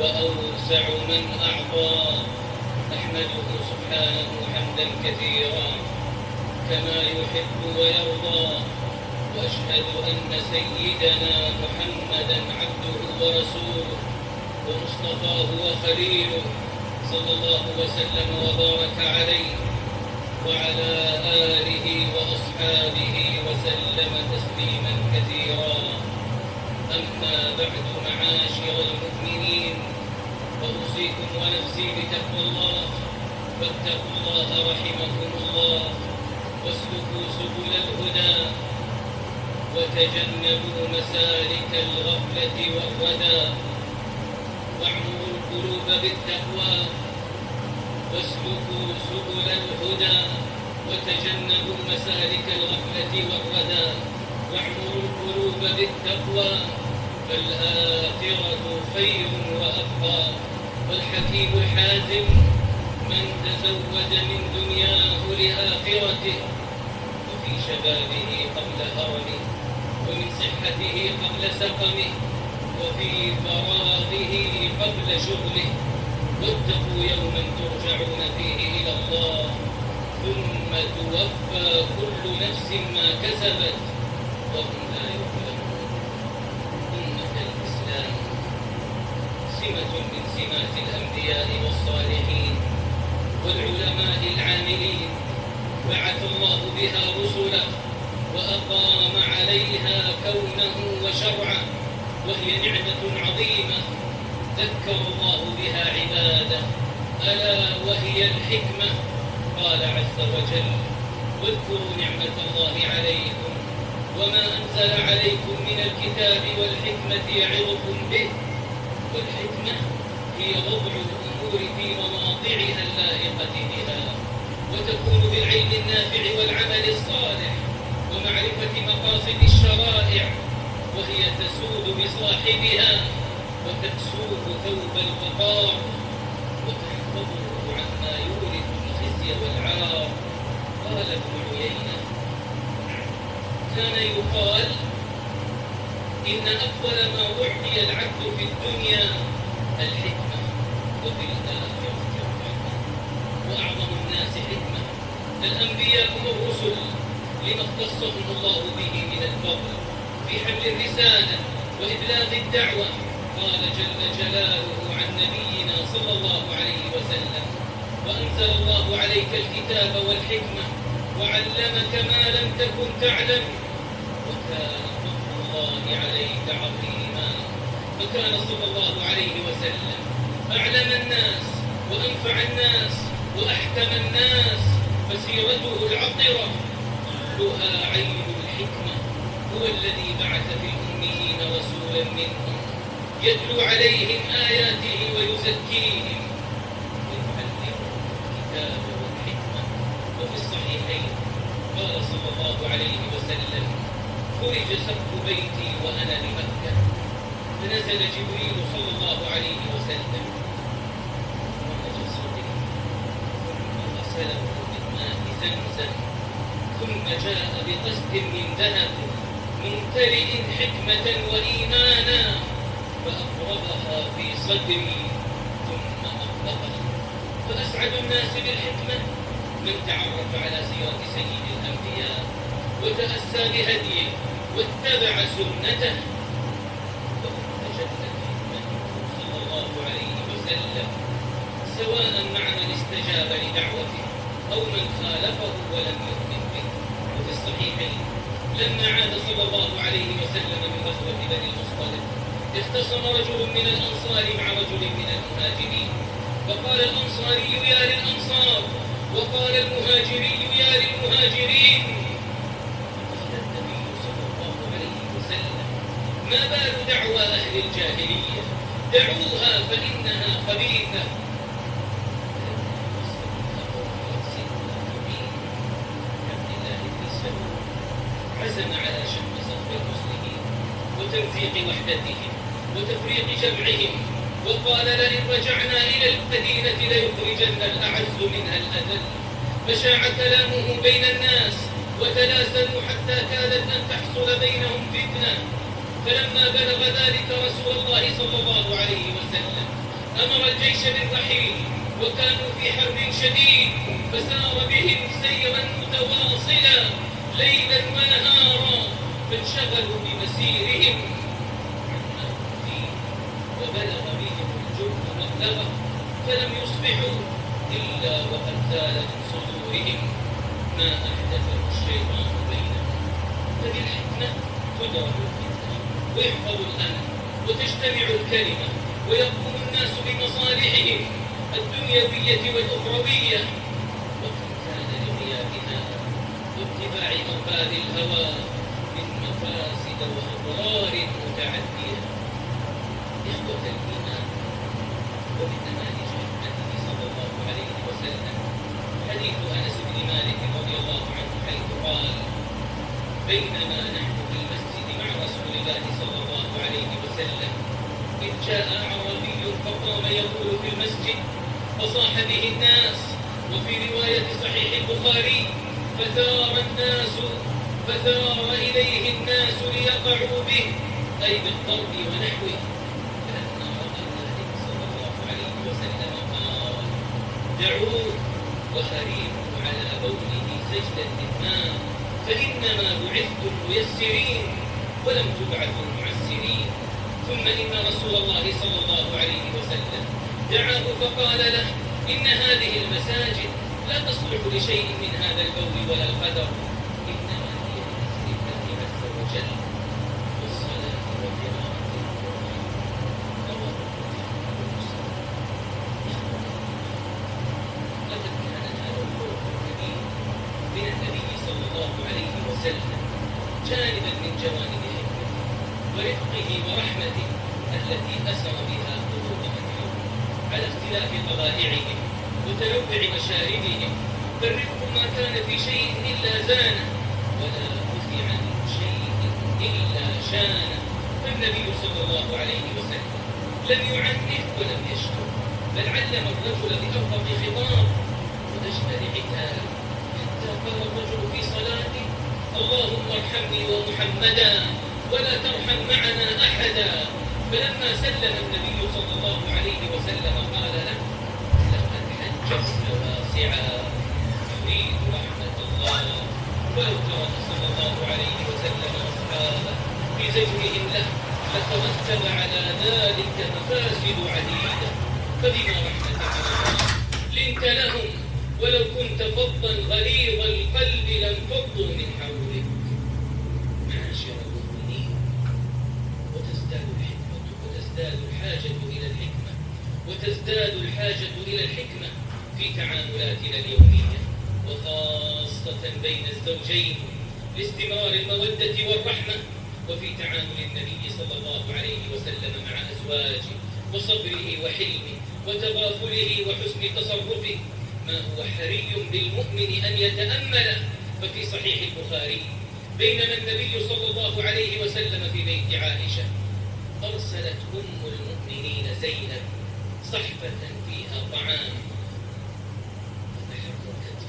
وأوسع من أعطى. نحمده سبحانه حمدا كثيرا كما يحب ويرضى. وأشهد أن سيدنا محمدا عبده ورسوله ومصطفاه وخليله صلى الله وسلم وبارك عليه وعلى آله وأصحابه وسلم تسليما كثيرا. أما بعد معاشر المؤمنين فأوصيكم ونفسي بتقوى الله واتقوا الله رحمكم الله واسلكوا سبل الهدى وتجنبوا مسالك الغفلة والردى. واعمروا القلوب بالتقوى واسلكوا سبل الهدى وتجنبوا مسالك الغفلة والردى. واعمروا القلوب بالتقوى فالآخرة خير وأبقى. والحكيم الحازم من تزود من دنياه لآخرته وفي شبابه قبل هرمه ومن صحته قبل سقمه وفي فراغه قبل شغله. واتقوا يوما ترجعون فيه إلى الله ثم توفى كل نفس ما كسبت وهم لا سمة من سمات الأنبياء والصالحين والعلماء العاملين. بعث الله بها رسله وأقام عليها كونه وشرعه وهي نعمة عظيمة. ذكر الله بها عباده. ألا وهي الحكمة؟ قال عز وجل واذكروا نعمة الله عليكم وما أنزل عليكم من الكتاب والحكمة يعظكم به والحكمة هي وضع الأمور في مواضعها اللائقة بها وتكون بالعلم النافع والعمل الصالح ومعرفة مقاصد الشرائع وهي تسود بصاحبها وتكسوه ثوب الوقار وتحفظه عما يورث الخزي والعار. قال ابن عيينة كان يقال إن أول ما وعدي العبد في الدنيا الحكمة وفي الآخرة وأعظم الناس حكمة. الأنبياء هم الرسل لما اختصهم الله به من الفضل. في حمل الرسالة وإبلاغ الدعوة قال جل جلاله عن نبينا صلى الله عليه وسلم وأنزل الله عليك الكتاب والحكمة وعلمك ما لم تكن تعلم الله عليه تعظيما فكان صلى الله عليه وسلم أعلم الناس وأنفع الناس وأحكم الناس فسيرته العطرة لها عين الحكمة هو الذي بعث في الأميين رسولا منهم يتلو عليهم آياته ويزكيهم. ويعلمهم الكتاب والحكمة. وفي الصحيحين قال صلى الله عليه وسلم خرج سقف بيتي وأنا بمكة. فنزل جبريل صلى الله عليه وسلم. ثم ونجس من ماء زمزم ثم جاء بقسط من ذهب ممتلئ حكمة وإيمانا فأقربها في صدري ثم أطلقها فأسعد الناس بالحكمة. من تعرف على سيرة سيد الأنبياء وتأسى بهديه واتبع سنته. صلى الله عليه وسلم سواء مع من استجاب لدعوته أو من خالفه ولم يؤمن به. وفي الصحيحين لما عاد صلى الله عليه وسلم من غزوة بني المصطلق اختصم رجل من الأنصار مع رجل من المهاجرين. فقال الأنصاري يا للأنصار وقال المهاجري يا للمهاجرين قال النبي صلى الله عليه وسلم ما بال دعوى أهل الجاهلية؟ دعوها فإنها خبيثة. عزم على شق صف المسلمين وتمزيق وحدتهم وتفريق جمعهم. وقال لئن رجعنا إلى المدينة ليخرجن الأعز منها الأذل. فشاع كلامه بين الناس وتلاسلوا حتى كادت أن تحصل بينهم فتنة. فلما بلغ ذلك رسول الله صلى الله عليه وسلم أمر الجيش بالرحيل وكانوا في حرب شديد فسار بهم سيرا متواصلا ليلا ونهارا فانشغلوا بمسيرهم. وبلغ بهم الجرم مبلغه فلم يصبحوا إلا وقد زال من صدورهم. ما أحدثه الشيطان بينهم. فبالحكمة تدرك ويحفظ الأمل وتجتمع الكلمة ويقوم الناس بمصالحهم الدنيوية والأخروية. وكم كان لغيابها واتباع أرباب الهوى من مفاسد وأضرار متعدية. إخوة الإيمان ومن نماذج حكمته صلى الله عليه وسلم حديث أنس بن مالك رضي الله عنه حيث قال بينما نحن في الله صلى الله عليه وسلم. إذ جاء أعرابي فقام يقول في المسجد فصاح به الناس. وفي رواية صحيح البخاري فثار الناس فثار إليه الناس ليقعوا به. أي بالضرب ونحوه. فلما رأى ذلك صلى الله عليه وسلم قال دعوه وحريموا على بوله سجدة ما فإنما بعثتم ميسرين ولم تبعثوا معسرين ثم إن رسول الله صلى الله عليه وسلم دعاه فقال له إن هذه المساجد لا تصلح لشيء من هذا البول ولا القدر إنما هي لذكر الله عز وجل والصلاة وقراءة القرآن رواه مسلم لقد كان هذا الخلق الكبير من النبي صلى الله عليه وسلم جانبا من جوانب حكمته ورفقه ورحمته التي أسر بها قلوب من حوله على اختلاف طبائعهم وتنوع مشاربهم فالرفق ما كان في شيء إلا زانه ولا رفع من شيء إلا شانه فالنبي صلى الله عليه وسلم لم يعنف ولم يشكر بل علم الرجل بأرفق خطاب وأجمل عتاب حتى قال الرجل في صلاته اللهم ارحمني ومحمدا ولا ترحم معنا أحدا فلما سلم النبي صلى الله عليه وسلم قال له لقد حججت واسعا تريد رحمة الله ولو ترك صلى الله عليه وسلم أصحابه بزجرهم له لترتب على ذلك مفاسد عديدة فبما رحمة من الله لنت لهم ولو كنت فظا غليظ القلب لانفضوا من حولك. معاشر المؤمنين وتزداد الحكمة وتزداد الحاجة إلى الحكمة وتزداد الحاجة إلى الحكمة في تعاملاتنا اليومية وخاصة بين الزوجين لاستمرار المودة والرحمة وفي تعامل النبي صلى الله عليه وسلم مع أزواجه. وصبره وحلمه وتغافله وحسن تصرفه. ما هو حري بالمؤمن أن يتأمل ففي صحيح البخاري بينما النبي صلى الله عليه وسلم في بيت عائشة أرسلت أم المؤمنين زينب صحفة فيها طعام فتحركت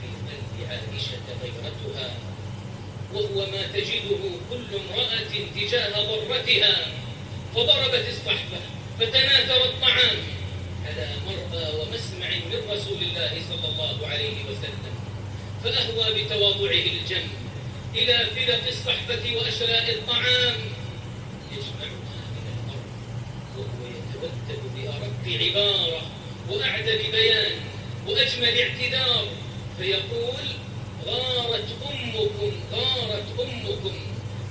لعائشة غيرتها وهو ما تجده كل امرأة تجاه ضرتها فضربت الصحبة فتناثر الطعام. على مرأى ومسمع من رسول الله صلى الله عليه وسلم. فأهوى بتواضعه الجم إلى فلق الصحبة وأشلاء الطعام. يجمعها من الأرض وهو يتودد بأرق عبارة وأعدل بيان وأجمل اعتذار. فيقول غارت أمكم غارت أمكم.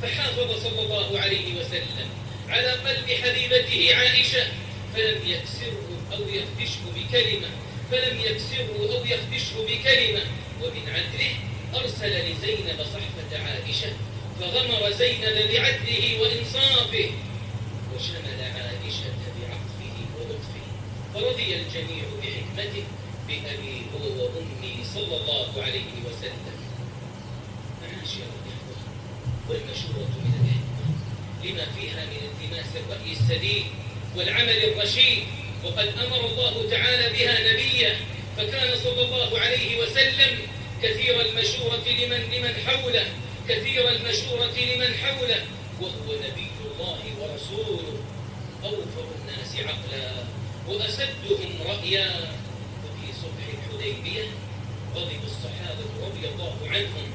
فحافظ صلى الله عليه وسلم. على قلب حبيبته عائشة فلم يكسره أو يخدشه بكلمة فلم يكسره أو يخدشه بكلمة. ومن عدله أرسل لزينب صحفة عائشة فغمر زينب بعدله وإنصافه وشمل عائشة بعطفه ولطفه. فرضي الجميع بحكمته بأبي هو وأمي صلى الله عليه وسلم. معاشر الإخوة والمشورة من الحكمة لما فيها من التماس الرأي السديد والعمل الرشيد. وقد أمر الله تعالى بها نبيه فكان صلى الله عليه وسلم كثير المشورة لمن لمن حوله كثير المشورة لمن حوله. وهو نبي الله ورسوله. أوفر الناس عقلا وأسدهم رأيا. وفي صلح الحديبية غضب الصحابة رضي الله عنهم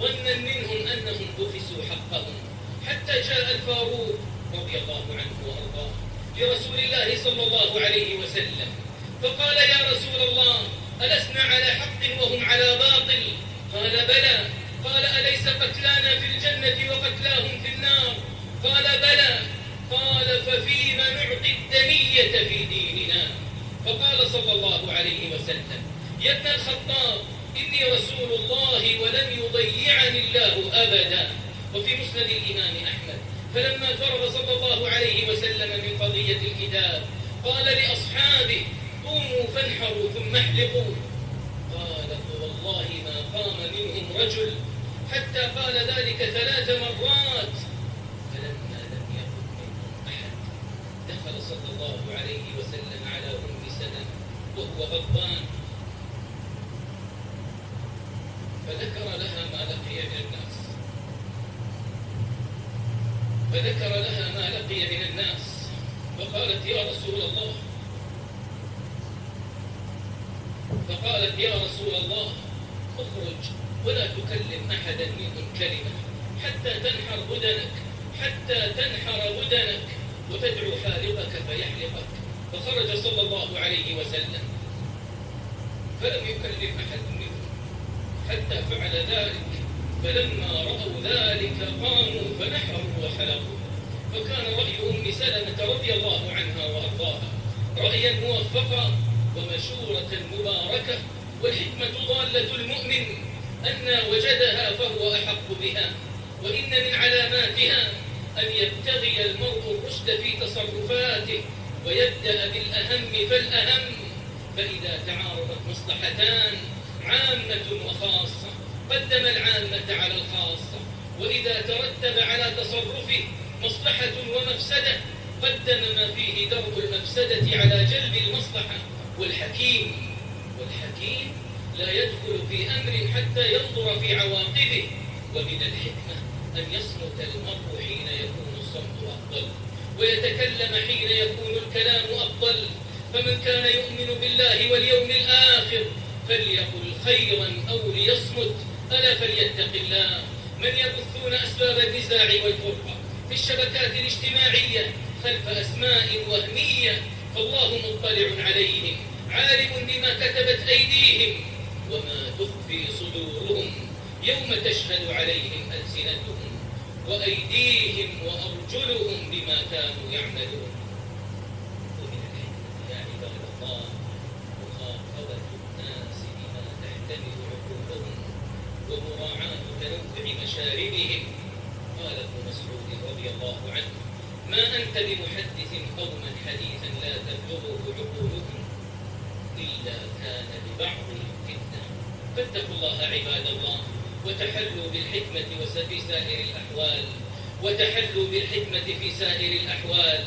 ظنا منهم أنهم بخسوا حقهم. حتى جاء الفاروق رضي الله عنه وأرضاه لرسول الله صلى الله عليه وسلم. فقال يا رسول الله ألسنا على حق وهم على باطل؟ قال بلى. قال أليس قتلانا في الجنة وقتلاهم في النار؟ قال بلى. قال ففيم نعطي الدنية في ديننا؟ فقال صلى الله عليه وسلم يا ابن الخطاب إني رسول الله ولن يضيعني الله أبدا. وفي مسند الإمام أحمد فلما فرغ صلى الله عليه وسلم من قضية الكتاب قال لأصحابه قوموا فانحروا ثم احلقوا. قال فوالله ما قام منهم رجل حتى قال ذلك ثلاث مرات. فلما لم يكن منهم أحد دخل صلى الله عليه وسلم على أم سلمة وهو غضبان. فذكر لها ما لقي من الناس فذكر لها ما لقي من الناس. فقالت يا رسول الله. فقالت يا رسول الله اخرج ولا تكلم أحدا منهم كلمة حتى تنحر بدنك حتى تنحر بدنك وتدعو حالقك فيحلقك. فخرج صلى الله عليه وسلم. فلم يكلم أحد منهم حتى فعل ذلك. فلما رأوا ذلك قاموا فنحروا وحلقوا. فكان رأي أم سلمة رضي الله عنها وأرضاها رأيا موفقا ومشورة مباركة والحكمة ضالة المؤمن أن وجدها فهو أحق بها وإن من علاماتها أن يبتغي المرء الرشد في تصرفاته ويبدأ بالأهم فالأهم. فإذا تعارضت مصلحتان عامة وخاصة. قدم العامة على الخاصة وإذا ترتب على تصرفه مصلحة ومفسدة قدم ما فيه درء المفسدة على جلب المصلحة. والحكيم والحكيم لا يدخل في أمر حتى ينظر في عواقبه. ومن الحكمة أن يصمت المرء حين يكون الصمت أفضل ويتكلم حين يكون الكلام أفضل. فمن كان يؤمن بالله واليوم الآخر فليقل خيرا أو ليصمت. ألا فليتق الله من يبثون أسباب النزاع والفرقة في الشبكات الاجتماعية خلف أسماء وهمية فالله مطلع عليهم عالم بما كتبت أيديهم وما تخفي صدورهم يوم تشهد عليهم ألسنتهم وأيديهم وأرجلهم بما كانوا يعملون ومن الحكمة يا عباد الله مخاطبة الناس بما تحتمل عقولهم ومراعاة مشاربهم قال ابن مسعود رضي الله عنه ما أنت بمحدث قوما حديثا لا تبلغه عقولهم إلا كان ببعضهم فتنة فاتقوا الله عباد الله وتحلوا بالحكمة وفي سائر الأحوال وتحلوا بالحكمة في سائر الأحوال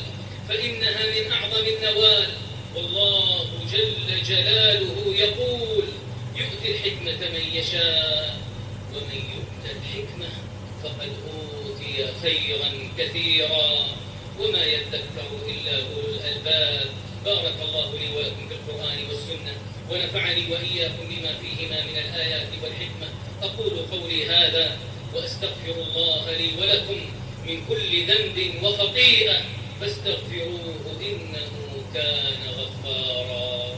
فإنها من أعظم النوال. والله جل جلاله يقول يؤتي الحكمة من يشاء ومن يؤت الحكمة فقد أوتي خيرا كثيرا وما يذكر إلا أولو الألباب. بارك الله لي ولكم في القرآن والسنة ونفعني وإياكم بما فيهما من الآيات والحكمة. أقول قولي هذا وأستغفر الله لي ولكم من كل ذنب وخطيئة فاستغفروه إنه كان غفارا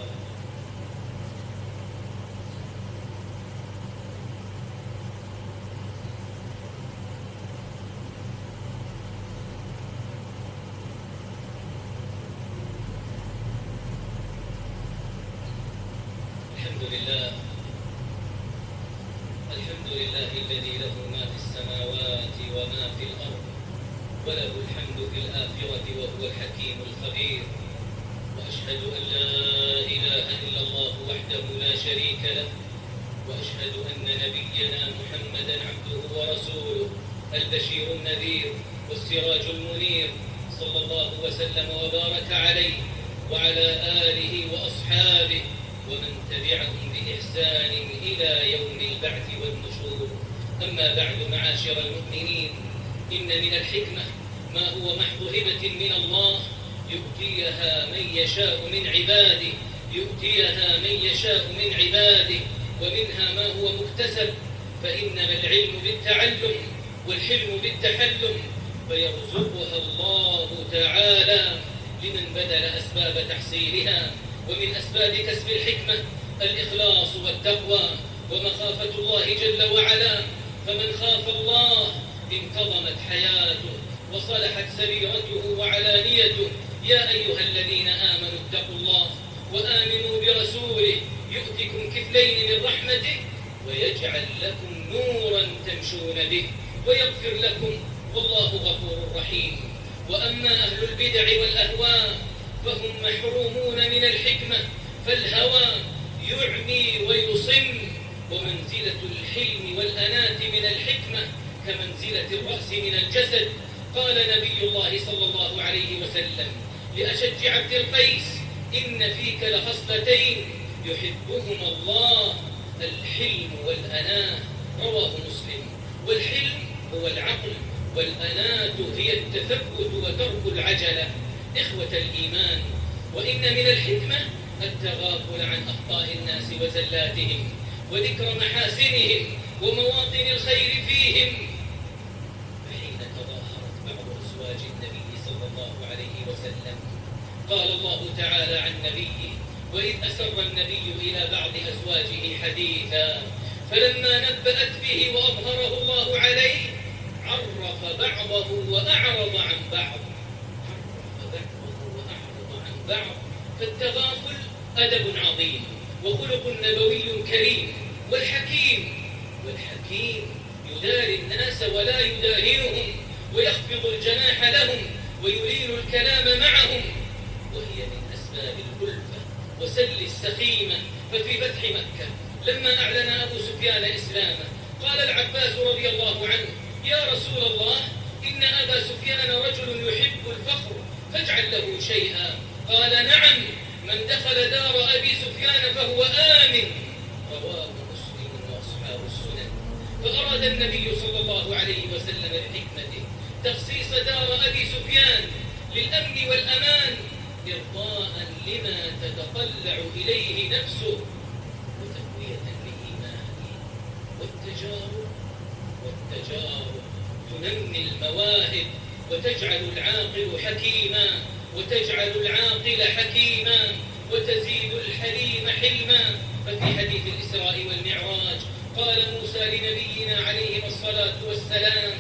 الحمد لله الحمد لله الذي له ما في السماوات وما في الأرض وله الحمد في الآخرة وهو الحكيم الخبير وأشهد أن لا إله إلا الله وحده لا شريك له وأشهد أن نبينا محمدا عبده ورسوله البشير النذير والسراج المنير صلى الله وسلم وبارك عليه وعلى آله وأصحابه ومن تبعهم بإحسان إلى يوم البعث والنشور أما بعد معاشر المؤمنين إن من الحكمة ما هو محض هبة من الله يؤتيها من يشاء من عباده يؤتيها من يشاء من عباده ومنها ما هو مكتسب فإنما العلم بالتعلم والحلم بالتحلم فيرزقها الله تعالى لمن بذل أسباب تحصيلها ومن أسباب كسب الحكمة الإخلاص والتقوى ومخافة الله جل وعلا فمن خاف الله انتظمت حياته وصلحت سريرته وعلانيته يا أيها الذين آمنوا اتقوا الله وآمنوا برسوله يؤتكم كفلين من رحمته ويجعل لكم نورا تمشون به ويغفر لكم والله غفور رحيم. وأما أهل البدع والأهواء فهم محرومون من الحكمة فالهوى يعمي ويصم. ومنزلة الحلم والأنات من الحكمة كمنزلة الرأس من الجسد قال نبي الله صلى الله عليه وسلم. لأشج عبد القيس إن فيك لخصلتين يحبهما الله الحلم والأناة رواه مسلم. والحلم هو العقل والأناة هي التثبت وترك العجلة. إخوة الإيمان وإن من الحكمة التغافل عن أخطاء الناس وزلاتهم وذكر محاسنهم ومواطن الخير فيهم فحين تظاهرت بعض أزواج النبي صلى الله عليه وسلم قال الله تعالى عن نبيه وإذ أسر النبي إلى بعض أزواجه حديثا فلما نبأت به وأظهره الله عليه عرف بعضه وأعرض عن بعض. بعض فالتغافل أدب عظيم وخلق نبوي كريم والحكيم والحكيم يداري الناس ولا يداهنهم ويخفض الجناح لهم ويلين الكلام معهم. وهي من أسباب الألفة وسل السخيمة ففي فتح مكة. لما أعلن أبو سفيان إسلامه قال العباس رضي الله عنه يا رسول الله إن أبا سفيان رجل يحب الفخر فاجعل له شيئا. قال نعم من دخل دار أبي سفيان فهو آمن. رواه مسلم وأصحاب السنن. فأراد النبي صلى الله عليه وسلم بحكمته تخصيص دار أبي سفيان للأمن والأمان. إرضاء لما تتطلع إليه نفسه وتقوية لإيمانه والتجارب والتجارب تنمي المواهب وتجعل العاقل حكيما وتجعل العاقل حكيما وتزيد الحليم حلما. ففي حديث الإسراء والمعراج قال موسى لنبينا عليه الصلاة والسلام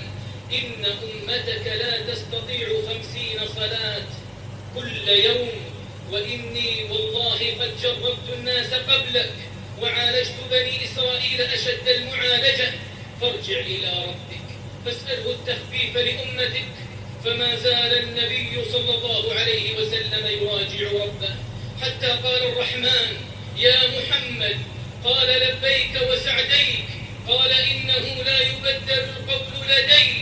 إن أمتك لا تستطيع خمسين صلاة كل يوم وإني والله قد جربت الناس قبلك وعالجت بني إسرائيل أشد المعالجة. فارجع إلى ربك فاسأله التخفيف لأمتك. فما زال النبي صلى الله عليه وسلم يراجع ربه حتى قال الرحمن يا محمد قال لبيك وسعديك قال إنه لا يبدل القول لدي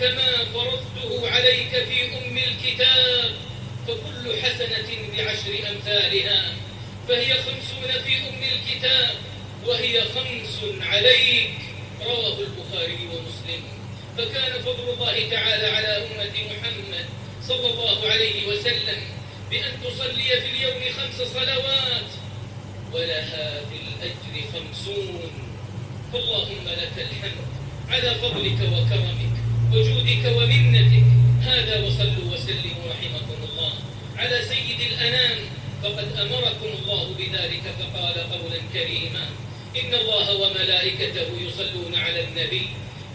كما فرضته عليك في أم الكتاب. فكل حسنة بعشر أمثالها فهي خمسون في أم الكتاب وهي خمس عليك رواه البخاري ومسلم. فكان فضل الله تعالى على أمة محمد صلى الله عليه وسلم بأن تصلي في اليوم خمس صلوات ولها في الأجر خمسون. فاللهم لك الحمد على فضلك وكرمك وجودك ومنتك. هذا وصلوا وسلموا رحمكم الله. على سيد الأنام فقد أمركم الله بذلك فقال قولا كريما إن الله وملائكته يصلون على النبي.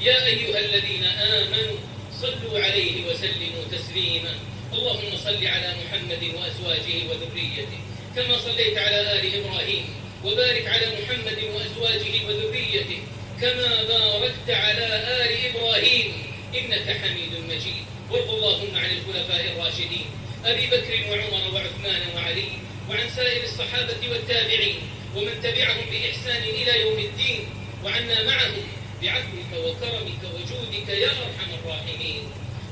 يا أيها الذين آمنوا صلوا عليه وسلموا تسليما. اللهم صل على محمد وأزواجه وذريته كما صليت على آل إبراهيم وبارك على محمد وأزواجه وذريته كما باركت على آل إبراهيم إنك حميد مجيد. وارض اللهم عن الخلفاء الراشدين. أبي بكر وعمر وعثمان وعلي وعن سائر الصحابة والتابعين ومن تبعهم بإحسان إلى يوم الدين وعنا معهم بعفوك وكرمك وجودك يا أرحم الراحمين.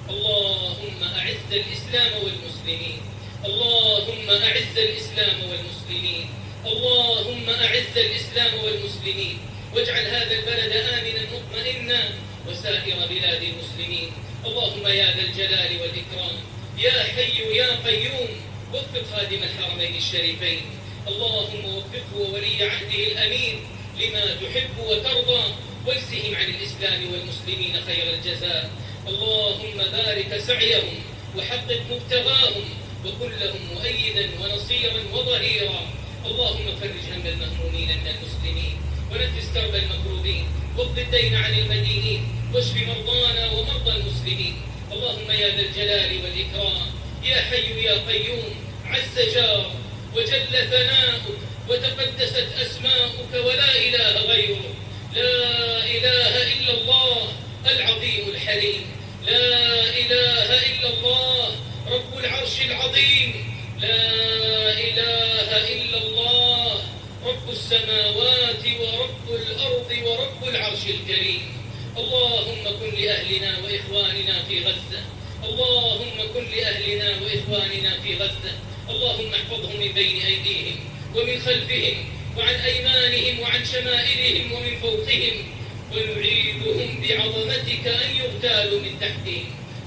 اللهم أعز الإسلام والمسلمين. اللهم أعز الإسلام والمسلمين. اللهم أعز الإسلام والمسلمين. واجعل هذا البلد آمنا مطمئنا وسائر بلاد المسلمين. اللهم يا ذا الجلال والإكرام يا حي يا قيوم وفق خادم الحرمين الشريفين. اللهم وفقه وولي عهده الأمين لما تحب وترضى واجزهم عن الإسلام والمسلمين خير الجزاء. اللهم بارك سعيهم وحقق مبتغاهم وكن لهم مؤيدا ونصيرا وظهيرا. اللهم فرج هم المهمومين من المسلمين ونفس كرب المكروبين واقض الدين عن المدينين واشف مرضانا ومرضى المسلمين. اللهم يا ذا الجلال والإكرام يا حي يا قيوم عز جار وجل ثناؤك وتقدست أسماؤك ولا إله غيرك. لا إله إلا الله العظيم الحليم. لا إله إلا الله رب العرش العظيم. لا إله إلا الله رب السماوات ورب الأرض ورب العرش الكريم. اللهم كن لأهلنا وإخواننا في غزة. اللهم كن لأهلنا وإخواننا في غزة. اللهم احفظهم من بين أيديهم ومن خلفهم وعن أيمانهم وعن شمائلهم ومن فوقهم. ونعيدهم بعظمتك أن يغتالوا من تحتهم.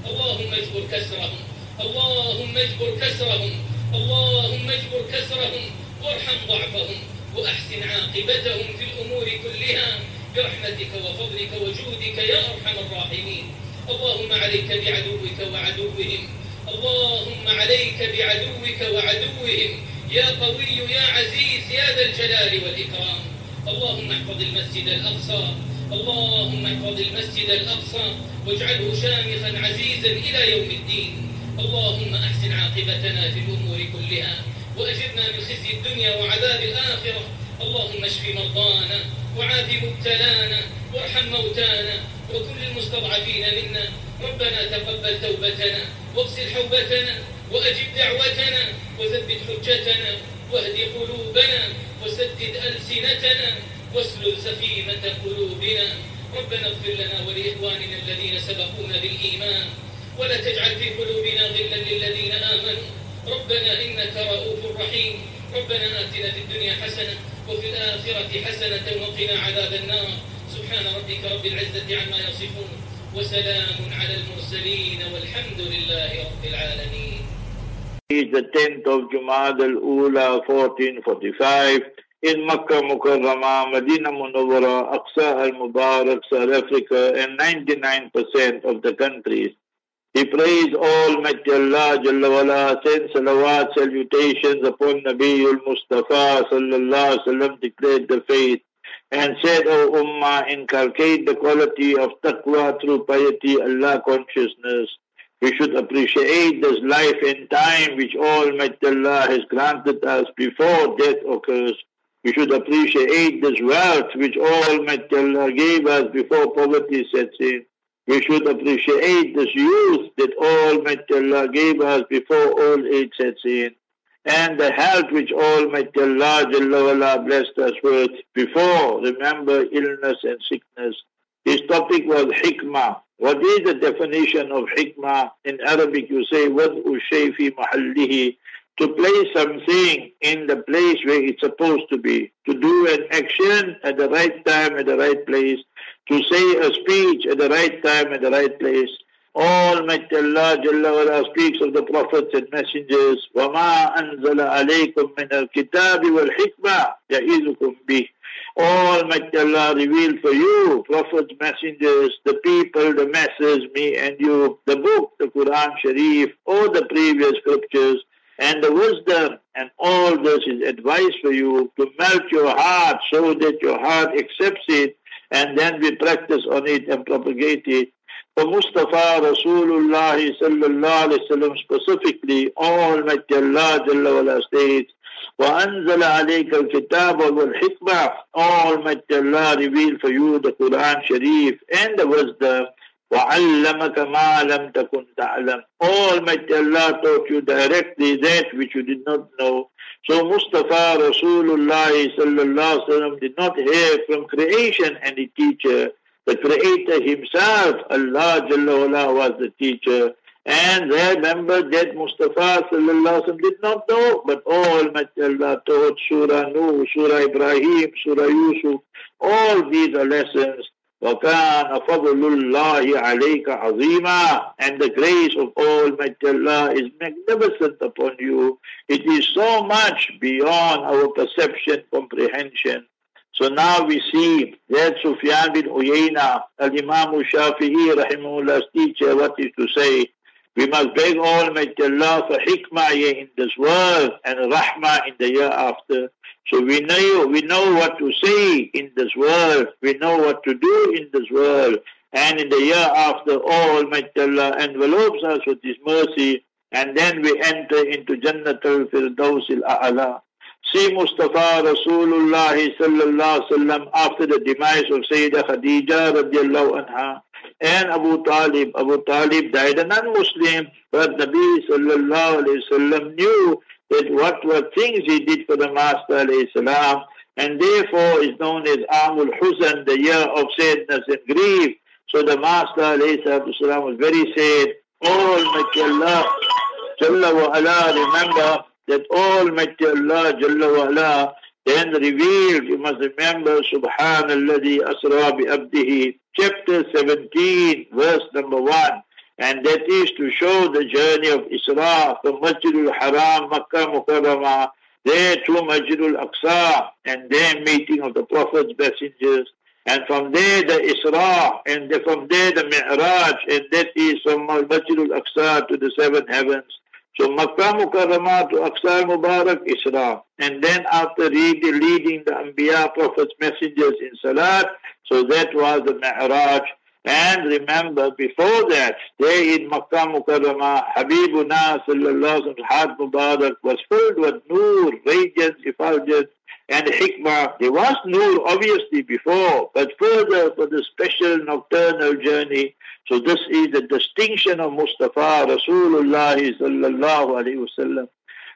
اللهم اجبر كسرهم. اللهم اجبر كسرهم. اللهم اجبر كسرهم. وارحم ضعفهم. وأحسن عاقبتهم في الأمور كلها. برحمتك وفضلك وجودك يا أرحم الراحمين. اللهم عليك بعدوك وعدوهم. اللهم عليك بعدوك وعدوهم. يا قوي يا عزيز يا ذا الجلال والإكرام. اللهم احفظ المسجد الأقصى. اللهم احفظ المسجد الأقصى. واجعله شامخا عزيزا إلى يوم الدين. اللهم أحسن عاقبتنا في الأمور كلها. وأجرنا من خزي الدنيا وعذاب الآخرة. اللهم اشف مرضانا وعاف مبتلانا وارحم موتانا وكل المستضعفين منا. ربنا تقبل توبتنا واغسل حوبتنا وأجب دعوتنا وثبت حجتنا واهد قلوبنا وسدد ألسنتنا واسلل سفينة قلوبنا. ربنا اغفر لنا ولإخواننا الذين سبقونا بالإيمان. ولا تجعل في قلوبنا غلا للذين آمنوا. ربنا إنك رؤوف رحيم. ربنا آتنا في الدنيا حسنة وفي الآخرة حسنة وقنا عذاب النار سبحان ربك رب العزة عما يصفون وسلام على المرسلين والحمد لله رب العالمين is the 10th of Jumad al-Ula 1445 in Makkah Mukarrama, Medina Munawwara, Aqsa al-Mubarak, South Africa and 99% of the countries. He prays Almighty Allah Jalla wala, send salawat, salutations upon Nabiul Mustafa sallallahu sallam, declared the faith and said, O Ummah, inculcate the quality of taqwa through piety, Allah consciousness, we should appreciate this life and time which Almighty Allah has granted us before death occurs. We should appreciate this wealth which Almighty Allah gave us before poverty sets in. We should appreciate this youth that Almighty Allah gave us before old age sets in. And the health which Almighty Allah Jalla blessed us with before, remember illness and sickness. His topic was hikmah. What is the definition of hikmah? In Arabic you say, وَضْءُ الشَّيْء فِي مَحَلِّهِ to place something in the place where it's supposed to be, to do an action at the right time, at the right place, to say a speech at the right time, at the right place. Almighty Allah Jalla wala speaks of the prophets and messengers. وَمَا أَنزَلَ عَلَيْكُم مِّنَ الْكِتَابِ وَالْحِكْمَةِ يَعِظُكُم بِهِ Almighty Allah revealed for you, prophets, messengers, the people, the masses, me and you, the book, the Quran Sharif, all the previous scriptures, and the wisdom and all this is advice for you to melt your heart so that your heart accepts it and then we practice on it and propagate it. For Mustafa Rasulullah sallallahu alayhi wasallam specifically, Almighty Allah Jalla wala states, وأنزل عليك الكتاب والحكمة Almighty Allah revealed for you the Quran Sharif and the wisdom وَعَلَّمَكَ مَا لَمْ تَكُنْ تَعْلَمْ Almighty Allah taught you directly that which you did not know. So Mustafa Rasulullah sallallahu sallam did not hear from creation any teacher. The Creator Himself, Allah Jalla was the teacher. And remember that Mustafa sallallahu sallam did not know, but Almighty Allah taught Surah Nuh, Surah Ibrahim, Surah Yusuf. All these are lessons وَكَانَ فَضْلُ اللَّهِ عَلَيْكَ عَظِيمًا And the grace of Almighty Allah is magnificent upon you. It is so much beyond our perception, comprehension. So now we see that Sufyan bin Uyayna, Al-Imam Shafi'i, rahimahullah's teacher, what is to say, we must beg Almighty Allah for hikmah in this world and rahmah in the year after. So we know, we know what to say in this world. We know what to do in this world. And in the year after, all Almighty Allah envelopes us with His mercy. And then we enter into Jannatul Firdaus al-A'la. See Mustafa Rasulullah sallallahu sallam after the demise of Sayyidah Khadija radiallahu anha and Abu Talib. Abu Talib died a non-Muslim, but Nabi sallallahu alayhi wasallam knew that what were things he did for the Master salam, and therefore is known as Amul Huzan, the year of sadness and grief. So the Master salam was very sad. Almighty Allah, Jalla wa ala, remember that all Almighty Allah, Jalla wa ala, then revealed, you must remember, Subhanallah asra bi abdihi, chapter 17, verse number 1 and that is to show the journey of Isra from Masjidul Haram, Makkah Mukarramah, there to Masjidul Aqsa, and then meeting of the Prophet's messengers, and from there the Isra, and from there the Mi'raj, and that is from Masjidul Aqsa to the seven heavens. So Makkah Mukarramah to Aqsa Mubarak Isra. And then after reading, leading the Anbiya, Prophets, Messengers in Salat, so that was the Mi'raj. And remember, before that, stay in Makkah Mukarramah, Habibuna sallallahu heart Mubarak was filled with nur, radiance, effulgence, and hikmah. There was nur obviously before, but further for the special nocturnal journey. So this is the distinction of Mustafa Rasulullah sallallahu alaihi wasallam.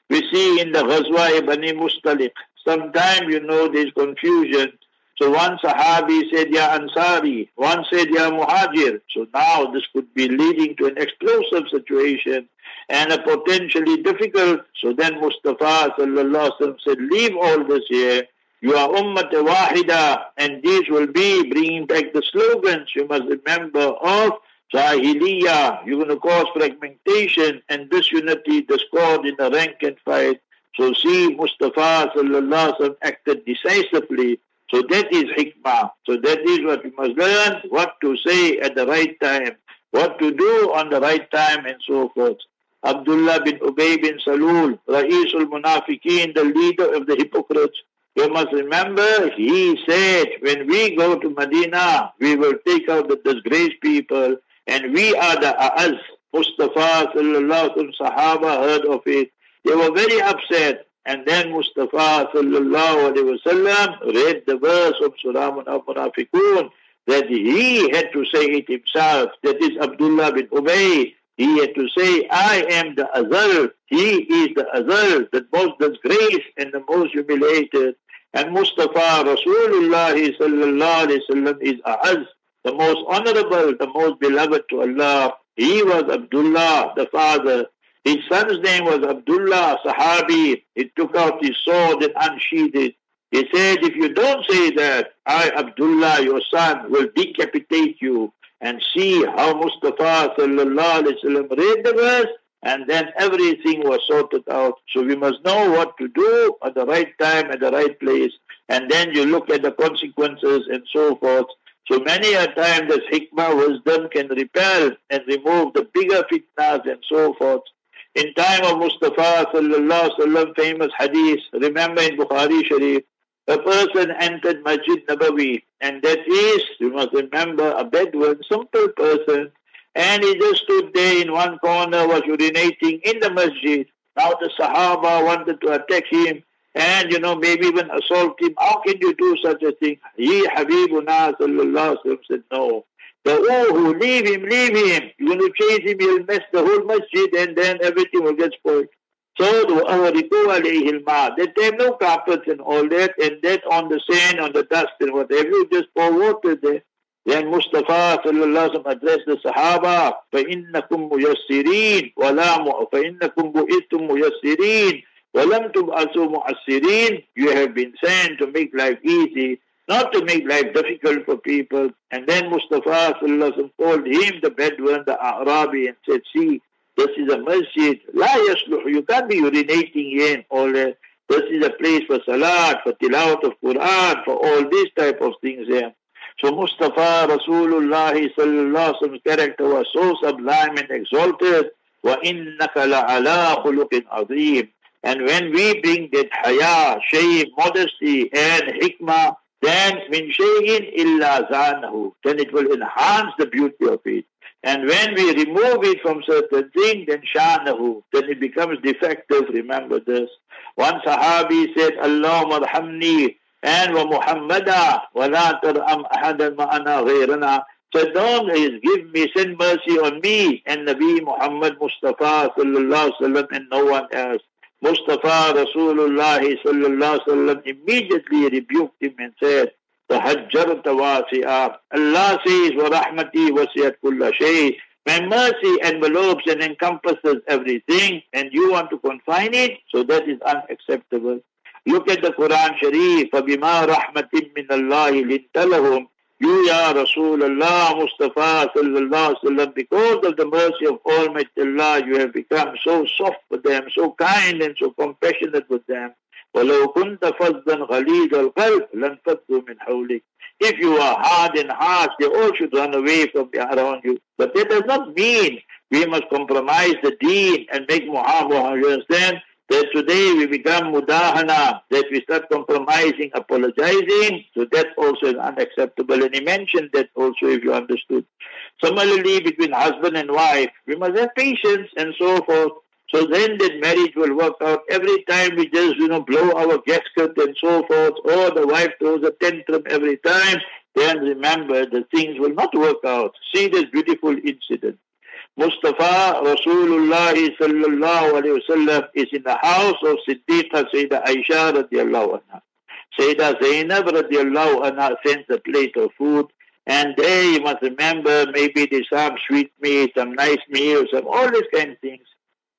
We see in the Ghazwa Bani Mustaliq, sometimes you know there's confusion so one Sahabi said, Ya Ansari, one said, Ya Muhajir. So now this could be leading to an explosive situation and a potentially difficult. So then Mustafa sallallahu said, leave all this here. You are Ummat Wahida and these will be bringing back the slogans you must remember of Jahiliyyah. You're going to cause fragmentation and disunity, discord in the rank and fight. So see, Mustafa sallallahu acted decisively so that is hikmah. So that is what we must learn, what to say at the right time, what to do on the right time and so forth. Abdullah bin Ubay bin Salul, Ra'isul Munafiqeen, the leader of the hypocrites. You must remember, he said, when we go to Medina, we will take out the disgraced people, and we are the A'az. Mustafa sallallahu Sahaba heard of it. They were very upset. And then Mustafa sallallahu read the verse of Surah Munafiqun that he had to say it himself. That is Abdullah bin Ubay. He had to say, I am the Azal. He is the Azal, the most disgraced and the most humiliated. And Mustafa Rasulullah sallallahu is Ahaz, the most honorable, the most beloved to Allah. He was Abdullah, the father. His son's name was Abdullah Sahabi. He took out his sword and unsheathed it. He said, if you don't say that, I, Abdullah, your son, will decapitate you and see how Mustafa wa read the verse and then everything was sorted out. So we must know what to do at the right time, at the right place, and then you look at the consequences and so forth. So many a time this hikmah wisdom can repel and remove the bigger fitnas and so forth. In time of Mustafa sallallahu sallam, famous hadith, remember in Bukhari Sharif, a person entered Masjid Nabawi, and that is, you must remember, a Bedouin, simple person, and he just stood there in one corner, was urinating in the masjid. Now the Sahaba wanted to attack him, and you know, maybe even assault him. How can you do such a thing? He, Habibuna sallallahu said, no. The oh, leave him, leave him. You're going to chase him, he'll mess the whole masjid, and then everything will get spoiled. So وَأَوْرِكُوا عَلَيْهِ الْمَاء That time no carpets and all that, and that on the sand, on the dust and whatever, you just pour water there. Then Mustafa sallallahu addressed the Sahaba, فَإِنَّكُمْ مُيَسِّرِينَ وَلَا فَإِنَّكُمْ بُئِثْتُمْ مُيَسِّرِينَ وَلَمْ تُبْعَثُوا مُعَسِّرِينَ You have been sent to make life easy, not to make life difficult for people. And then Mustafa sallallahu told him, the Bedouin, the Arabi, and said, see, this is a masjid. La yasluh. You can't be urinating here and all that. This is a place for salat, for tilawat of Quran, for all these type of things here. So Mustafa Rasulullah sallallahu alaihi character was so sublime and exalted. وَإِنَّكَ لَعَلَىٰ خُلُقٍ عَظِيمٍ And when we bring that haya, shame, modesty and hikmah, then min shay'in illa zanahu, then it will enhance the beauty of it. And when we remove it from certain thing, then shanahu, then it becomes defective. Remember this. One Sahabi said, Allahumma arhamni and wa Muhammada wa la tar'am ahadan ma'ana ghayrana. So don't eh, give me, send mercy on me and Nabi Muhammad Mustafa sallallahu sallam and no one else. Mustafa Rasulullah sallallahu sallam immediately rebuked him and said, تهجرت واسعا Allah says وَرَحْمَتِي وَسِيَتْ كُلَّ شَيْءٍ My mercy envelopes and encompasses everything and you want to confine it, so that is unacceptable. Look at the Quran Sharif, فَبِمَا رَحْمَةٍ مِّنَ اللَّهِ لِنْتَ لَهُمْ You, Ya Rasulullah, Mustafa, sallallahu sallam, because of the mercy of Almighty Allah, you have become so soft with them, so kind and so compassionate with them. ولو كنت فظا غليظ القلب لانفضوا من حولك if you are hard and harsh, they all should run away from around you. But that does not mean we must compromise the deen and make muhabba. You understand? That today we become mudahana, that we start compromising, apologizing. So that also is unacceptable. And he mentioned that also if you understood. Similarly, between husband and wife, we must have patience and so forth. So then that marriage will work out. Every time we just, you know, blow our gasket and so forth, or the wife throws a tantrum every time, then remember the things will not work out. See this beautiful incident. Mustafa Rasulullah sallallahu alayhi wasallam is in the house of Siddiqa Sayyidah Aisha radiallahu anha. Sayyidah Zainab radiallahu anha sends a plate of food and there you must remember maybe there's some sweet meat, some nice meal, some all these kind of things.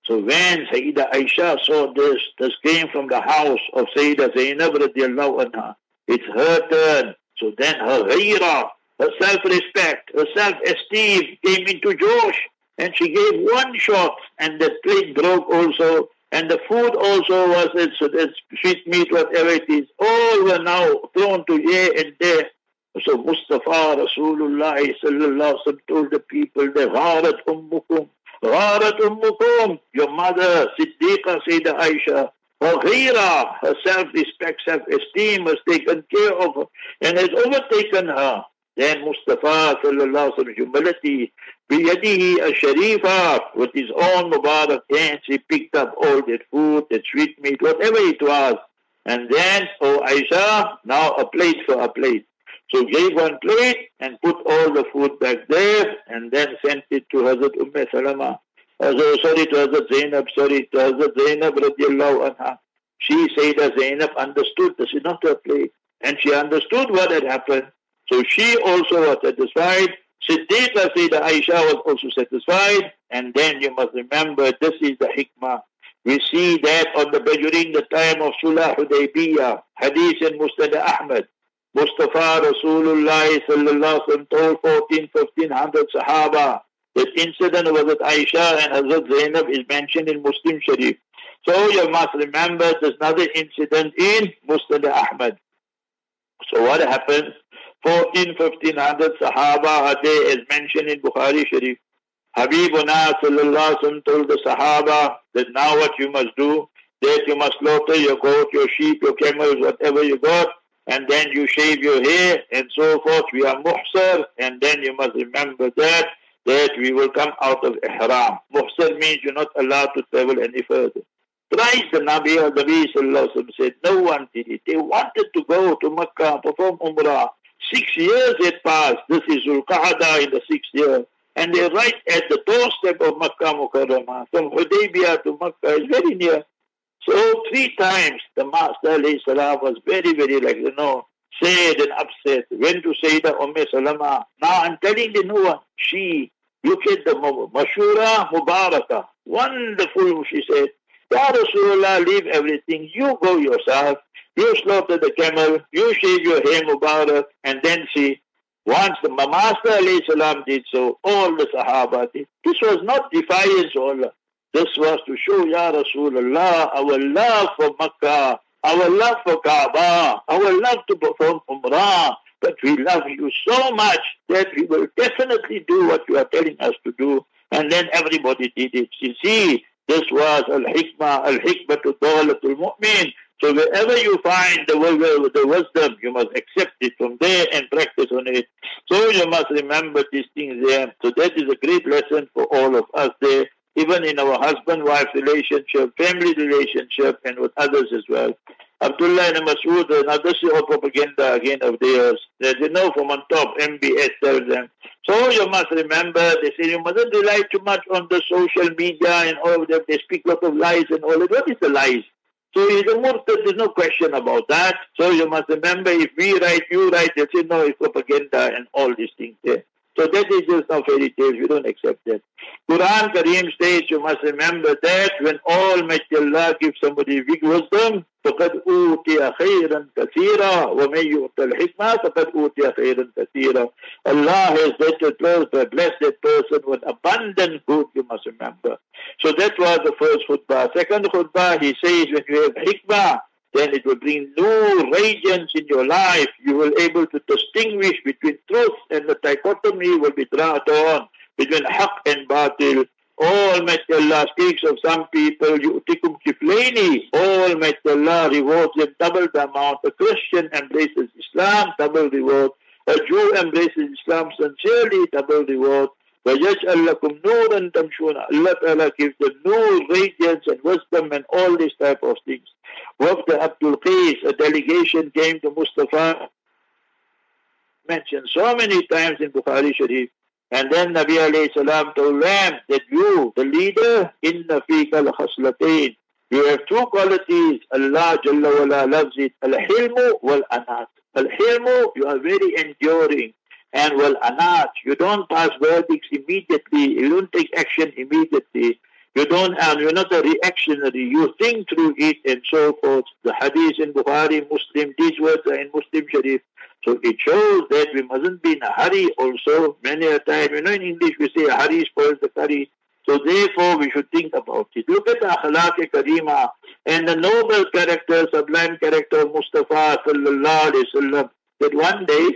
So when Sayyida Aisha saw this, this came from the house of Sayyida Zainab radiallahu anha. It's her turn. So then her ghaira, her self-respect, her self-esteem came into Josh and she gave one shot, and the plate broke also, and the food also was its, its sweet meat, whatever it is. All were now thrown to here and there. So Mustafa Rasulullah sallallahu told the people, the Gharat Ummukum, Gharat Ummukum, your mother, Siddiqa Sayyidah Aisha, her ghira, her self-respect, self-esteem has taken care of her and has overtaken her. Then Mustafa sallallahu alaihi humility, biyadihi a-sharifa, with his own Mubarak hands, he picked up all that food, that sweet meat, whatever it was. And then, oh Aisha, now a plate for a plate. So gave one plate and put all the food back there and then sent it to Hazrat Umm Salama. Uh, sorry, to Hazrat Zainab, sorry, to Hazrat Zainab radiallahu anha. She said that Zainab understood this is not her plate. And she understood what had happened. So she also was satisfied. Siddiqa Sayyidah Aisha was also satisfied. And then you must remember this is the hikmah. We see that on the during the time of Sulh Hudaybiyah, Hadith and Musnad Ahmad, Mustafa Rasulullah sallallahu alaihi told 14, 1500 Sahaba. This incident was with Aisha and Hazrat Zainab is mentioned in Muslim Sharif. So you must remember there's another incident in Musnad Ahmad. So what happened? 14, 1500 Sahaba are there as mentioned in Bukhari Sharif. Habibuna sallallahu told the Sahaba that now what you must do, that you must slaughter your goat, your sheep, your camels, whatever you got, and then you shave your hair and so forth. We are muhsar, and then you must remember that that we will come out of ihram. Muhsar means you're not allowed to travel any further. Thrice the Nabi Nabi said, no one did it. They wanted to go to Makkah, perform Umrah. Six years had passed. This is Zulqa'dah in the sixth year. And they're right at the doorstep of Makkah Mukarramah. From Hudaybiyah to Makkah is very near. So three times the Master salam was very, very like, you know, sad and upset. Went to Sayyidah Umm Salama. Now I'm telling the new one, she, look at the Mashura Mubarakah. Wonderful, she said. Ya Rasulullah, leave everything. You go yourself. You slaughter the camel. You shave your hair Mubarak. And then see, once the Master salam did so, all the Sahaba did. This was not defiance or Allah. This was to show, Ya Rasulullah, our love for Makkah, our love for Kaaba, our love to perform Umrah, but we love you so much that we will definitely do what you are telling us to do. And then everybody did it. You see, this was al-hikmah, al-hikmah dawlatul mu'min. So wherever you find the, the wisdom, you must accept it from there and practice on it. So you must remember these things there. So that is a great lesson for all of us there even in our husband-wife relationship, family relationship, and with others as well. Abdullah and Masood, now this is all propaganda again of theirs. They know from on top, MBS tells them. So you must remember, they say you mustn't rely too much on the social media and all of them. They speak a lot of lies and all of that. What is the lies? So he's a murtad, there's no question about that. So you must remember, if we write, you write, they say no, it's propaganda and all these things there. So that is just no fairy tales. We don't accept that. Quran Kareem states you must remember that when Almighty Allah gives somebody big wisdom, فقد أوتي خيرا كثيرا ومن يؤت الحكمة فقد أوتي خيرا كثيرا Allah has blessed, blessed that person with abundant good, you must remember. So that was the first khutbah. Second khutbah, he says when you have hikmah, then it will bring new radiance in your life. You will able to distinguish between truth and the dichotomy will be drawn on between haq and batil. Almighty Allah speaks of some people, yu'tikum kiflaini. Almighty Allah rewards them double the amount. A Christian embraces Islam, double reward. A Jew embraces Islam sincerely, double reward. وَيَجْعَلْ لَكُمْ نُورًا تَمْشُونَ Allah Ta'ala gives them nur, radiance and wisdom and all these type of things. Wafd Abdul Qais, a delegation came to Mustafa, mentioned so many times in Bukhari Sharif. and then Nabi alayhi salam told them that you, the leader, inna fika al-khaslatain. You have two qualities. Allah Jalla wala loves it. Al-hilmu wal-anat. Al-hilmu, you are very enduring and well anat. You don't pass verdicts immediately. You don't take action immediately. You don't, and you're not a reactionary. You think through it and so forth. The hadith in Bukhari, Muslim, these words are in Muslim Sharif. So it shows that we mustn't be in a hurry also. Many a time, you know, in English we say hurry spoils the curry. So therefore we should think about it. Look at the akhlaq karima and the noble character, sublime character of Mustafa sallallahu alayhi. That one day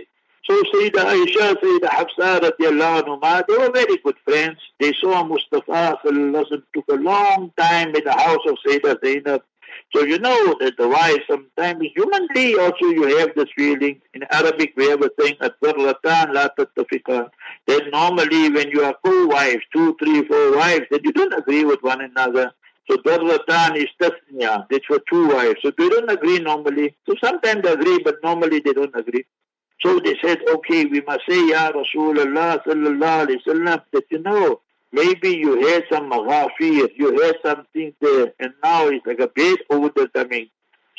so Sayyidah Aisha, Sayyidah Hafsa radiallahu anhu, they were very good friends. They saw Mustafa sallallahu took a long time in the house of Sayyidah Zainab. So you know that the wife sometimes humanly also you have this feeling. In Arabic we have a tattafiqan. That normally when you are co-wives, two, three, four wives, then you don't agree with one another. So darratan is tasniya. That's for two wives. So they don't agree normally. So sometimes they agree, but normally they don't agree. So they said, okay, we must say, Ya Rasulullah sallallahu alayhi wasallam, that you know, maybe you hear some maghafir, you hear something there, and now it's like a bad odor coming.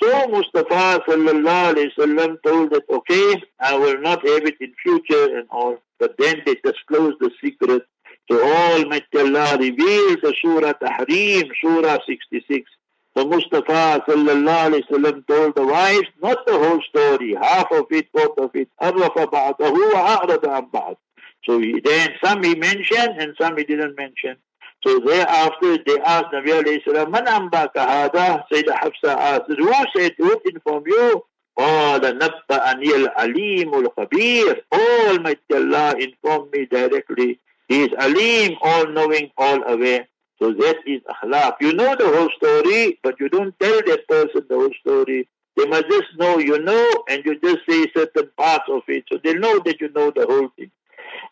So Mustafa sallallahu alayhi wasallam told that, okay, I will not have it in future and all. But then they disclosed the secret. So Almighty Allah revealed the Surah Tahrim, Surah 66. So Mustafa sallallahu alayhi wasallam told the wives, not the whole story, half of it, part of it. عرف بعضه وأعرض عن بعض. So he, then some he mentioned and some he didn't mention. So thereafter they asked Nabi alayhi salam, Man ambaka hada? Sayyidah Hafsa asked, who said, who informed you? قال نبأني العليم الخبير Almighty Allah informed me directly. He is Alim, all-knowing, all-aware. So that is akhlaq. You know the whole story, but you don't tell that person the whole story. They must just know you know, and you just say certain parts of it, so they know that you know the whole thing.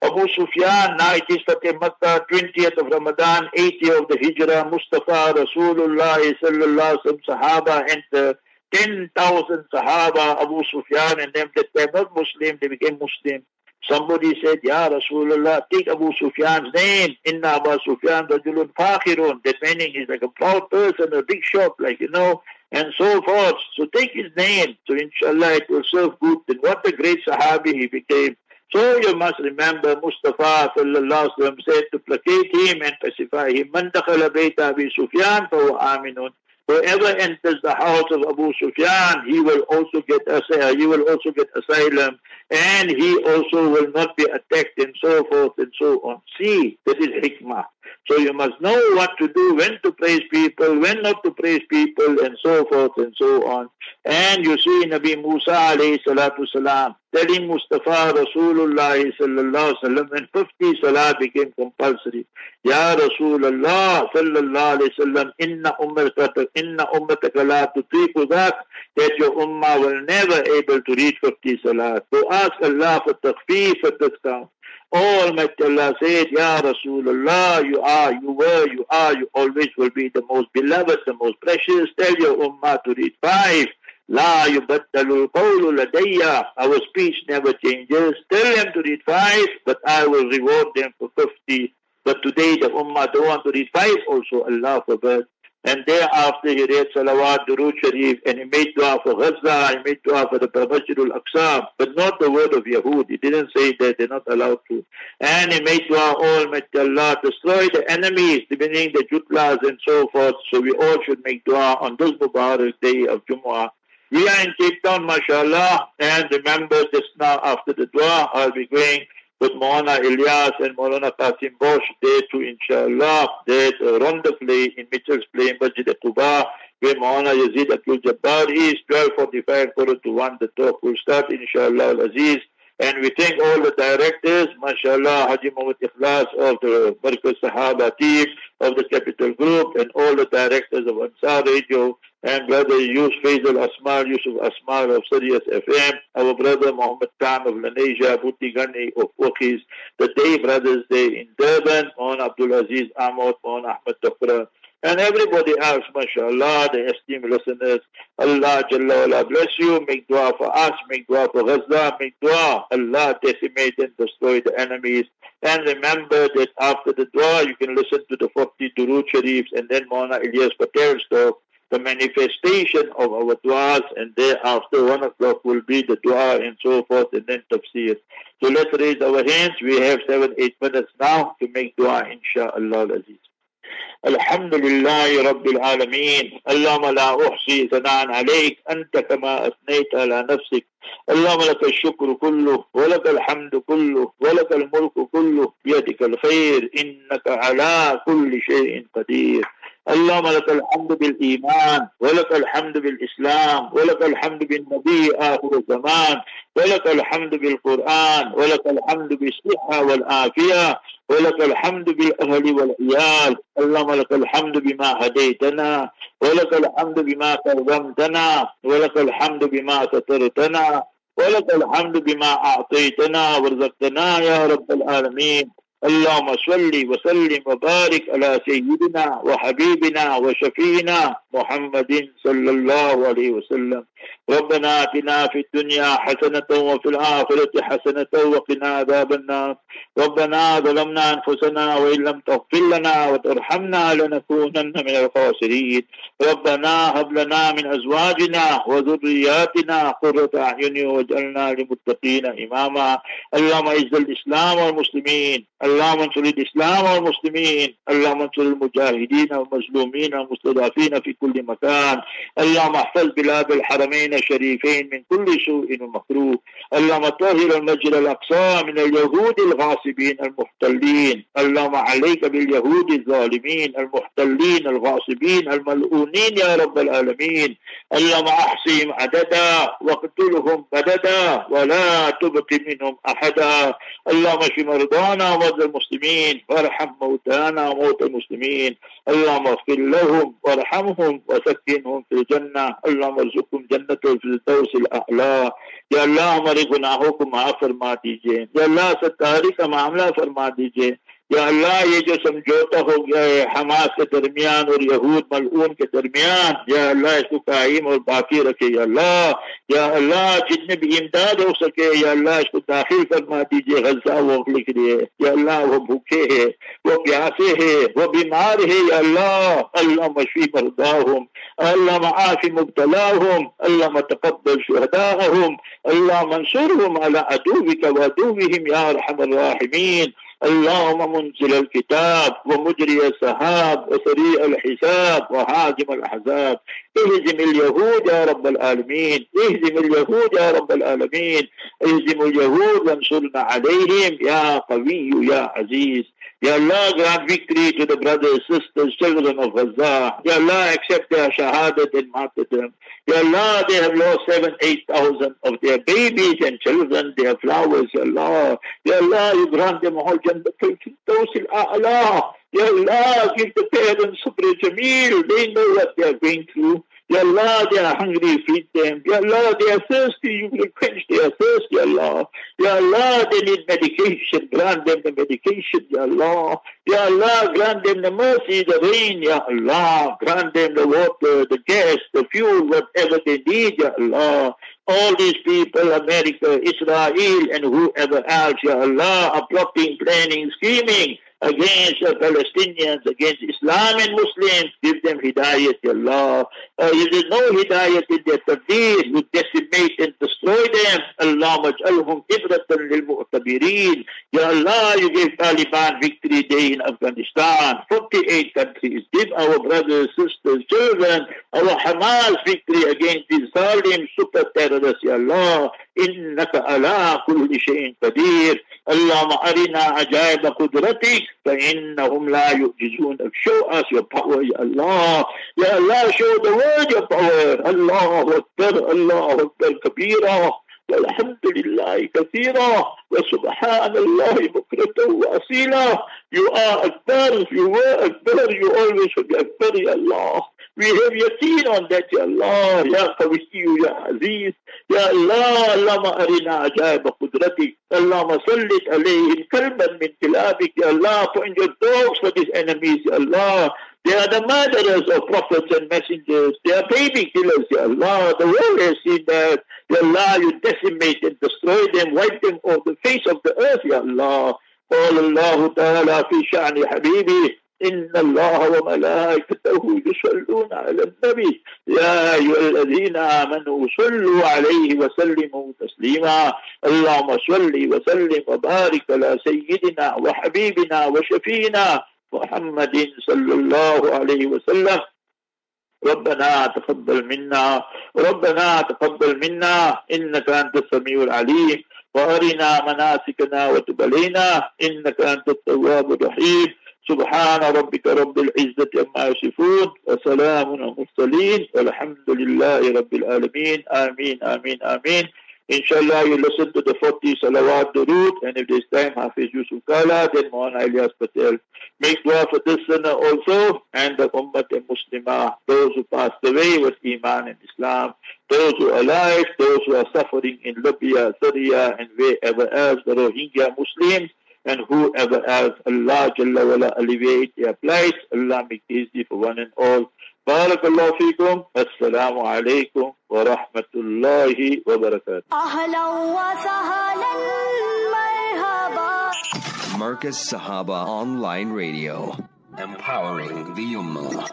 Abu Sufyan, now it is Fateh Makkah, 20th of Ramadan, 80 of the Hijrah, Mustafa, Rasulullah, Sallallahu Alaihi Sahaba enter, 10,000 Sahaba, Abu Sufyan and them that they were not Muslim, they became Muslim. Somebody said, Ya Rasulullah, take Abu Sufyan's name. Inna Abu Sufyan rajulun fakhirun. That meaning he's like a proud person, a big shot, like, you know, and so forth. So take his name. So inshallah it will serve good. Then what a great Sahabi he became. So you must remember Mustafa sallallahu alaihi said to placate him and pacify him. Man bayta Abi Sufyan aminun. Whoever enters the house of Abu Sufyan, he will also get he will also get asylum, and he also will not be attacked, and so forth and so on. See, this is hikmah. So you must know what to do, when to praise people, when not to praise people, and so forth and so on. And you see Nabi Musa alayhi salatu salam telling Mustafa Rasulullah sallallahu wasallam when 50 salah became compulsory. Ya Rasulullah sallallahu alaihi wasallam inna ummataka inna ummataka la tutiqu that that your ummah will never able to read 50 salah. So ask Allah for taqfif for discount. Almighty Allah said, Ya Rasulullah, you are, you were, you are, you always will be the most beloved, the most precious. Tell your ummah to read five. La yubaddalu qawlu ladayya. Our speech never changes. Tell them to read five, but I will reward them for fifty. But today the ummah don't want to read five also, Allah forbid. And thereafter he read Salawat, Durood Sharif, and he made dua for Gaza, he made dua for the Masjidul Aqsa, but not the word of Yahud. He didn't say that they're not allowed to. And he made dua, oh, Almighty Allah, destroy the enemies, meaning the Jutlas and so forth. So we all should make dua on this Mubarak day of Jumu'ah. We are in Cape Town, mashallah, and remember just now after the dua, I'll be going with Maulana Ilyas and Maulana Qasim Bosch there to inshallah that uh, wonderfully in Mitchell's Plain, Masjid Quba, where Maulana Yazid Abdul Jabbar is. 1245 quarter to 1 the talk will start inshallah al-Aziz and we thank all the directors, mashallah, Haji Muhammad Ikhlas of the Barkat Sahaba team, of the Capital Group, and all the directors of Ansar Radio, and brother Yusuf Faisal Asmar, Yusuf Asmar of Sirius FM, our brother Muhammad Khan of Lanesia, Bhuti Ghani of Wakis, the Day Brothers Day in Durban, on Abdul Aziz Ahmad, on Ahmed Tafra, and everybody else, mashallah, the esteemed listeners, Allah Jalla Allah bless you, make dua for us, make dua for Gaza, make dua, Allah decimate and destroy the enemies. And remember that after the dua, you can listen to the 40 Durood Sharifs and then Mona Ilyas Patel's talk, the manifestation of our du'as, and thereafter one o'clock will be the dua and so forth, and then tafsir. So let's raise our hands. We have seven, eight minutes now to make dua, inshaAllah aziz. الحمد لله رب العالمين. اللهم لا أحصي ثناء عليك. أنت كما أثنيت على نفسك. اللهم لك الشكر كله ولك الحمد كله ولك الملك كله. بيدك الخير. إنك على كل شيء قدير. اللهم لك الحمد بالإيمان ولك الحمد بالإسلام ولك الحمد بالنبي آخر الزمان ولك الحمد بالقرآن ولك الحمد بالصحة والعافية ولك الحمد بالأهل والعيال اللهم لك الحمد بما هديتنا ولك الحمد بما كرمتنا ولك الحمد بما سترتنا ولك الحمد بما أعطيتنا ورزقتنا يا رب العالمين. اللهم صل وسلم وبارك على سيدنا وحبيبنا وشفينا محمد صلى الله عليه وسلم. ربنا آتنا في الدنيا حسنة وفي الآخرة حسنة وقنا عذاب النار. ربنا ظلمنا أنفسنا وإن لم تغفر لنا وترحمنا لنكونن من الخاسرين. ربنا هب لنا من أزواجنا وذرياتنا قرة أعين واجعلنا للمتقين إماما. اللهم أعز الإسلام والمسلمين. اللهم انصر الإسلام والمسلمين اللهم انصر المجاهدين والمظلومين والمستضعفين في كل مكان اللهم احفظ بلاد الحرمين الشريفين من كل سوء ومكروه اللهم طهر المسجد الأقصى من اليهود الغاصبين المحتلين اللهم عليك باليهود الظالمين المحتلين الغاصبين الملؤونين يا رب العالمين اللهم أحصهم عددا واقتلهم بددا ولا تبق منهم أحدا اللهم اشف مرضانا ومرضى المسلمين وارحم موتانا وموتى المسلمين اللهم اغفر لهم وارحمهم وسكنهم في الجنه اللهم ارزقهم جنه الفردوس الاعلى या अल्लाह हमारे गुनाहों को माफ फरमा दीजिए या अल्लाह सत्तारी का मामला फरमा दीजिए या अल्लाह ये जो समझौता हो गया है हमास के दरमियान और यहूद मलून के दरमियान या अल्लाह इसको कायम और बाकी रखे या अल्लाह या अल्लाह जितने भी इमदाद हो सके या अल्लाह इसको दाखिल फरमा दीजिए गजा वो लिख लिए या अल्लाह वो भूखे है वो प्यासे है वो बीमार है या अल्लाह अल्लाह मशी मरदाहम अल्लाह आफी मुबतलाहम अल्लाह तकब्बल शुहदाहम अल्लाह मंसूरहम अला अदूविक व अदूविहिम या अरहमर राहिमीन اللهم منزل الكتاب ومجري السحاب وسريع الحساب وهاجم الأحزاب. اهزم اليهود يا رب العالمين. اهزم اليهود يا رب العالمين. اهزم اليهود وانصرنا عليهم يا قوي يا عزيز. Ya Allah, grant victory to the brothers, sisters, children of Gaza. Ya Allah, accept their shahadat and martyrdom. Ya Allah, they have lost seven, eight thousand of their babies and children, their flowers. Ya Allah, Ya Allah, you grant them all Jannatul Firdaus al-A'la. Ya Allah, give the parents Sabr Jameel. They know what they are going through. Ya Allah, they are hungry, feed them. Ya Allah, they are thirsty, you will quench their thirst, Ya Allah. Ya Allah, they need medication, grant them the medication, Ya Allah. Ya Allah, grant them the mercy, the rain, Ya Allah. Grant them the water, the gas, the fuel, whatever they need, Ya Allah. All these people, America, Israel, and whoever else, Ya Allah, are plotting, planning, scheming against the Palestinians, against Islam and Muslims. Give them hidayat, Ya Allah. Uh, if there's no hidayat in their tadbir, you decimate and destroy them. Allah maj'alhum lil. Ya Allah, you gave Taliban victory day in Afghanistan. 48 countries. Give our brothers, sisters, children, our Hamas victory against these Salim super terrorists, Ya Allah. إنك على كل شيء قدير. اللهم أرنا عجائب قدرتك فإنهم لا يعجزون. show us your power يا الله. يا الله show the world your power. الله أكبر الله أكبر كبيرا والحمد لله كثيرا وسبحان الله بكرة وأصيلا You are أكبر you were أكبر you always will be أكبر يا الله. We have yaqeen on that, Ya Allah, Ya Qawiyu, Ya Aziz, Ya Allah, Allahumma arina ajaib qudratik, Allahumma sallit alayhim kalban min kilabik, Ya Allah, put in your dogs for these enemies, Ya Allah. They are the murderers of prophets and messengers. They are baby killers, Ya Allah. The world has seen that. Ya Allah, you decimate and destroy them, wipe them off the face of the earth, Ya Allah. قال الله تعالى في شأن حبيبي إن الله وملائكته يصلون على النبي. يا أيها الذين آمنوا صلوا عليه وسلموا تسليما. اللهم صل وسلم وبارك على سيدنا وحبيبنا وشفينا محمد صلى الله عليه وسلم. ربنا تقبل منا. ربنا تقبل منا. إنك أنت السميع العليم. وأرنا مناسكنا وتب علينا إنك أنت التواب الرحيم. سبحان ربك رب العزة عما يصفون وسلام على المرسلين والحمد لله رب العالمين آمين آمين آمين Inshallah, you listen to the 40 salawat durud, and if there's time, Hafiz Yusuf Kala, then Mohan Ilyas Patel. Make dua for this sinner also, and the Ummat and Muslimah, those who passed away with Iman and Islam, those who are alive, those who are suffering in Libya, Syria, and wherever else, the Rohingya Muslims, and whoever else Allah Jalla wala alleviate their plight, Allah make easy for one and all. بارك الله فيكم السلام عليكم ورحمة الله وبركاته أهلا وسهلا مرحبا Marcus Sahaba Online Radio, empowering the Ummah.